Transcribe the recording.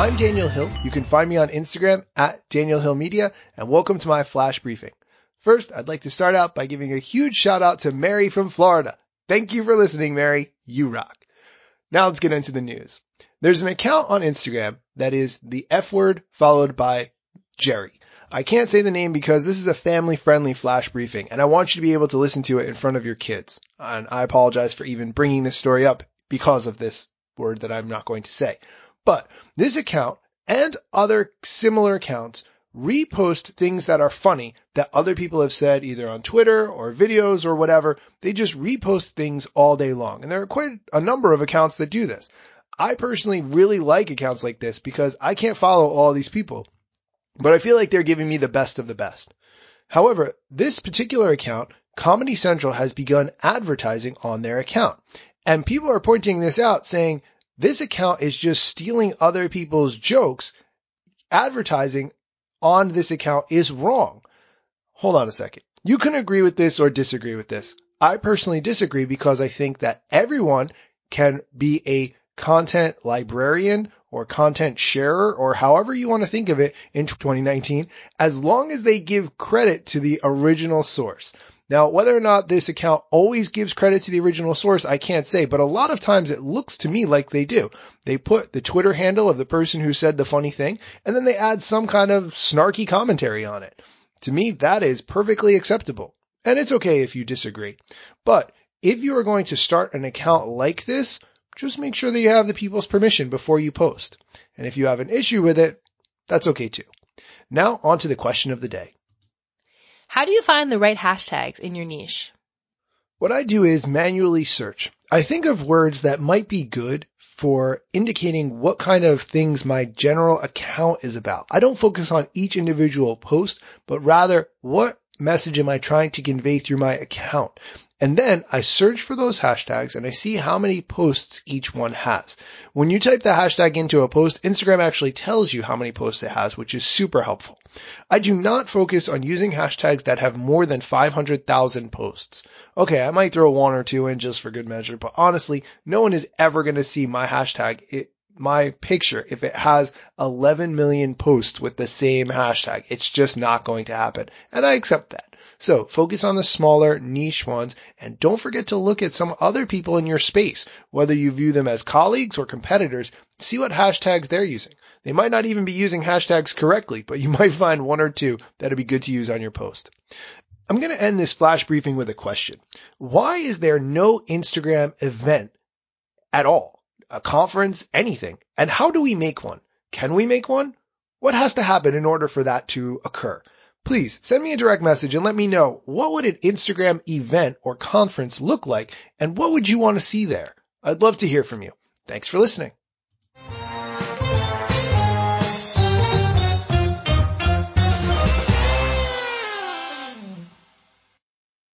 I'm Daniel Hill. You can find me on Instagram at Daniel Hill Media and welcome to my flash briefing. First, I'd like to start out by giving a huge shout out to Mary from Florida. Thank you for listening, Mary. You rock. Now let's get into the news. There's an account on Instagram that is the F word followed by Jerry. I can't say the name because this is a family friendly flash briefing and I want you to be able to listen to it in front of your kids. And I apologize for even bringing this story up because of this word that I'm not going to say. But this account and other similar accounts repost things that are funny that other people have said either on Twitter or videos or whatever. They just repost things all day long. And there are quite a number of accounts that do this. I personally really like accounts like this because I can't follow all these people, but I feel like they're giving me the best of the best. However, this particular account, Comedy Central has begun advertising on their account. And people are pointing this out saying this account is just stealing other people's jokes. Advertising on this account is wrong. Hold on a second. You can agree with this or disagree with this. I personally disagree because I think that everyone can be a content librarian or content sharer or however you want to think of it in 2019 as long as they give credit to the original source. Now, whether or not this account always gives credit to the original source, I can't say, but a lot of times it looks to me like they do. They put the Twitter handle of the person who said the funny thing, and then they add some kind of snarky commentary on it. To me, that is perfectly acceptable. And it's okay if you disagree. But if you are going to start an account like this, just make sure that you have the people's permission before you post. And if you have an issue with it, that's okay too. Now on to the question of the day. How do you find the right hashtags in your niche? What I do is manually search. I think of words that might be good for indicating what kind of things my general account is about. I don't focus on each individual post, but rather what message am I trying to convey through my account? And then I search for those hashtags and I see how many posts each one has. When you type the hashtag into a post, Instagram actually tells you how many posts it has, which is super helpful. I do not focus on using hashtags that have more than 500,000 posts. Okay, I might throw one or two in just for good measure, but honestly, no one is ever going to see my hashtag, it, my picture if it has 11 million posts with the same hashtag. It's just not going to happen. And I accept that. So focus on the smaller niche ones and don't forget to look at some other people in your space, whether you view them as colleagues or competitors, see what hashtags they're using. They might not even be using hashtags correctly, but you might find one or two that'd be good to use on your post. I'm going to end this flash briefing with a question. Why is there no Instagram event at all? A conference, anything? And how do we make one? Can we make one? What has to happen in order for that to occur? Please send me a direct message and let me know what would an Instagram event or conference look like and what would you want to see there? I'd love to hear from you. Thanks for listening.